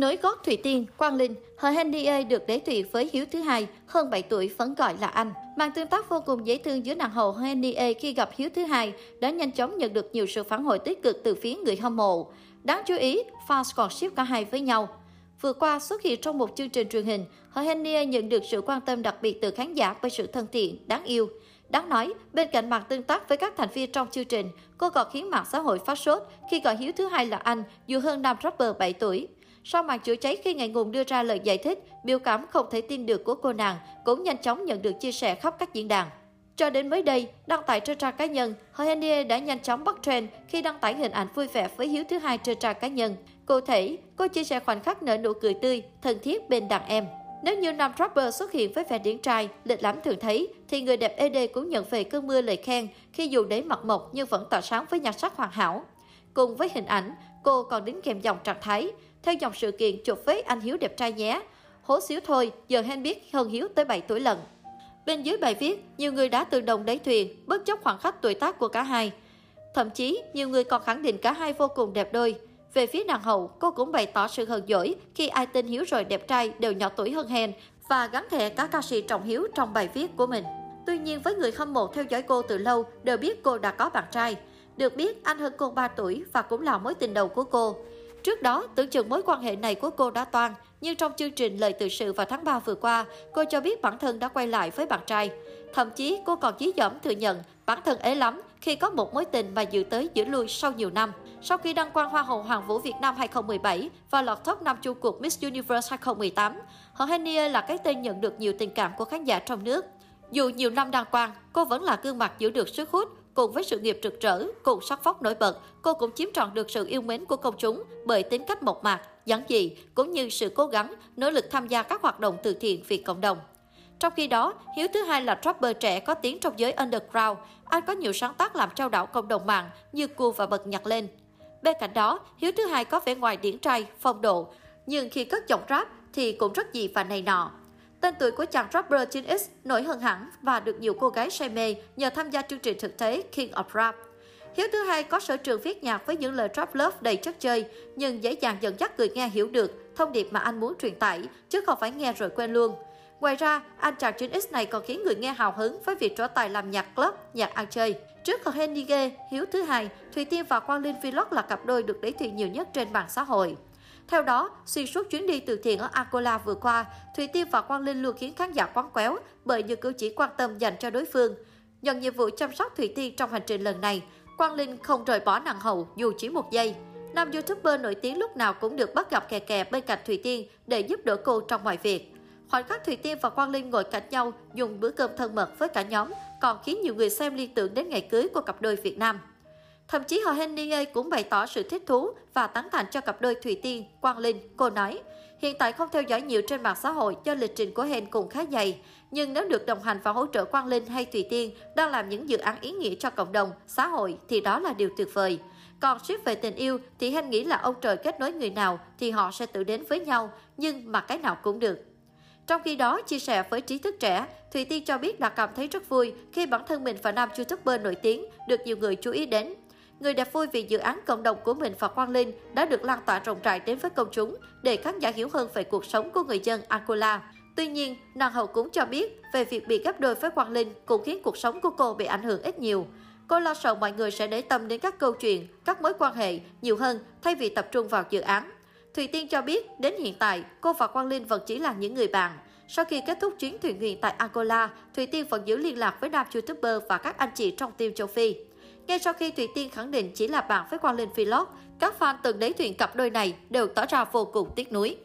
Nối gót Thủy Tiên, Quang Linh, Hờ Henry được đế thủy với Hiếu thứ hai, hơn 7 tuổi vẫn gọi là anh. Màn tương tác vô cùng dễ thương giữa nàng hậu Henry khi gặp Hiếu thứ hai đã nhanh chóng nhận được nhiều sự phản hồi tích cực từ phía người hâm mộ. Đáng chú ý, fans còn ship cả hai với nhau. Vừa qua xuất hiện trong một chương trình truyền hình, Hờ Henry nhận được sự quan tâm đặc biệt từ khán giả với sự thân thiện, đáng yêu. Đáng nói, bên cạnh màn tương tác với các thành viên trong chương trình, cô còn khiến mạng xã hội phát sốt khi gọi Hiếu thứ hai là anh, dù hơn nam rapper 7 tuổi. Sau màn chữa cháy khi ngại ngùng đưa ra lời giải thích, biểu cảm không thể tin được của cô nàng cũng nhanh chóng nhận được chia sẻ khắp các diễn đàn. Cho đến mới đây, đăng tải trên trang cá nhân, Hohenie đã nhanh chóng bắt trend khi đăng tải hình ảnh vui vẻ với Hiếu thứ hai trên trang cá nhân. Cụ thể, cô chia sẻ khoảnh khắc nở nụ cười tươi, thân thiết bên đàn em. Nếu như nam rapper xuất hiện với vẻ điển trai, lịch lãm thường thấy, thì người đẹp ED cũng nhận về cơn mưa lời khen khi dù để mặt mộc nhưng vẫn tỏa sáng với nhan sắc hoàn hảo. Cùng với hình ảnh, cô còn đính kèm dòng trạng thái, theo dòng sự kiện chụp với anh Hiếu đẹp trai nhé. Hố xíu thôi, giờ hen biết hơn Hiếu tới 7 tuổi lần. Bên dưới bài viết, nhiều người đã tự động đáy thuyền, bất chấp khoảng cách tuổi tác của cả hai. Thậm chí, nhiều người còn khẳng định cả hai vô cùng đẹp đôi. Về phía nàng hậu, cô cũng bày tỏ sự hờn dỗi khi ai tin Hiếu rồi đẹp trai đều nhỏ tuổi hơn hèn và gắn thẻ cả ca sĩ Trọng Hiếu trong bài viết của mình. Tuy nhiên với người hâm mộ theo dõi cô từ lâu đều biết cô đã có bạn trai. Được biết anh hơn cô 3 tuổi và cũng là mối tình đầu của cô. Trước đó, tưởng chừng mối quan hệ này của cô đã toan, nhưng trong chương trình lời tự sự vào tháng 3 vừa qua, cô cho biết bản thân đã quay lại với bạn trai. Thậm chí cô còn dí dỏm thừa nhận bản thân ế lắm khi có một mối tình mà dự tới giữ lui sau nhiều năm. Sau khi đăng quang Hoa hậu Hoàng vũ Việt Nam 2017 và lọt top 5 chung cuộc Miss Universe 2018, Hồ Henia là cái tên nhận được nhiều tình cảm của khán giả trong nước. Dù nhiều năm đăng quang, cô vẫn là gương mặt giữ được sức hút Cùng với sự nghiệp rực rỡ, cùng sắc phóc nổi bật, cô cũng chiếm trọn được sự yêu mến của công chúng bởi tính cách mộc mạc, giản dị cũng như sự cố gắng, nỗ lực tham gia các hoạt động từ thiện vì cộng đồng. Trong khi đó, Hiếu thứ hai là rapper trẻ có tiếng trong giới underground. Anh có nhiều sáng tác làm trao đảo cộng đồng mạng như cua và bật nhặt lên. Bên cạnh đó, Hiếu thứ hai có vẻ ngoài điển trai, phong độ, nhưng khi cất giọng rap thì cũng rất gì và này nọ. Tên tuổi của chàng rapper 9X nổi hơn hẳn và được nhiều cô gái say mê nhờ tham gia chương trình thực tế King of Rap. Hiếu thứ hai có sở trường viết nhạc với những lời rap love đầy chất chơi, nhưng dễ dàng dẫn dắt người nghe hiểu được thông điệp mà anh muốn truyền tải, chứ không phải nghe rồi quên luôn. Ngoài ra, anh chàng 9X này còn khiến người nghe hào hứng với việc trở tài làm nhạc club, nhạc ăn chơi. Trước Henry Hiếu thứ hai, Thùy Tiên và Quang Linh Vlog là cặp đôi được đẩy thuyền nhiều nhất trên mạng xã hội. Theo đó, xuyên suốt chuyến đi từ thiện ở Angola vừa qua, Thủy Tiên và Quang Linh luôn khiến khán giả quán quéo bởi những cử chỉ quan tâm dành cho đối phương. Nhận nhiệm vụ chăm sóc Thủy Tiên trong hành trình lần này, Quang Linh không rời bỏ nàng hậu dù chỉ một giây. Nam YouTuber nổi tiếng lúc nào cũng được bắt gặp kè kè bên cạnh Thủy Tiên để giúp đỡ cô trong mọi việc. Khoảnh khắc Thủy Tiên và Quang Linh ngồi cạnh nhau dùng bữa cơm thân mật với cả nhóm còn khiến nhiều người xem liên tưởng đến ngày cưới của cặp đôi Việt Nam. Thậm chí họ Henry cũng bày tỏ sự thích thú và tán thành cho cặp đôi Thủy Tiên, Quang Linh. Cô nói, hiện tại không theo dõi nhiều trên mạng xã hội do lịch trình của Hen cũng khá dày. Nhưng nếu được đồng hành và hỗ trợ Quang Linh hay Thủy Tiên đang làm những dự án ý nghĩa cho cộng đồng, xã hội thì đó là điều tuyệt vời. Còn ship về tình yêu thì Hen nghĩ là ông trời kết nối người nào thì họ sẽ tự đến với nhau, nhưng mà cái nào cũng được. Trong khi đó, chia sẻ với trí thức trẻ, Thùy Tiên cho biết là cảm thấy rất vui khi bản thân mình và nam youtuber nổi tiếng được nhiều người chú ý đến. Người đẹp vui vì dự án cộng đồng của mình và Quang Linh đã được lan tỏa rộng rãi đến với công chúng để khán giả hiểu hơn về cuộc sống của người dân Angola. Tuy nhiên, nàng hậu cũng cho biết về việc bị gấp đôi với Quang Linh cũng khiến cuộc sống của cô bị ảnh hưởng ít nhiều. Cô lo sợ mọi người sẽ để tâm đến các câu chuyện, các mối quan hệ nhiều hơn thay vì tập trung vào dự án. Thùy Tiên cho biết, đến hiện tại, cô và Quang Linh vẫn chỉ là những người bạn. Sau khi kết thúc chuyến thuyền nguyện tại Angola, Thùy Tiên vẫn giữ liên lạc với nam YouTuber và các anh chị trong team châu Phi. Ngay sau khi Thủy Tiên khẳng định chỉ là bạn với Quang Linh Vlog, các fan từng lấy thuyền cặp đôi này đều tỏ ra vô cùng tiếc nuối.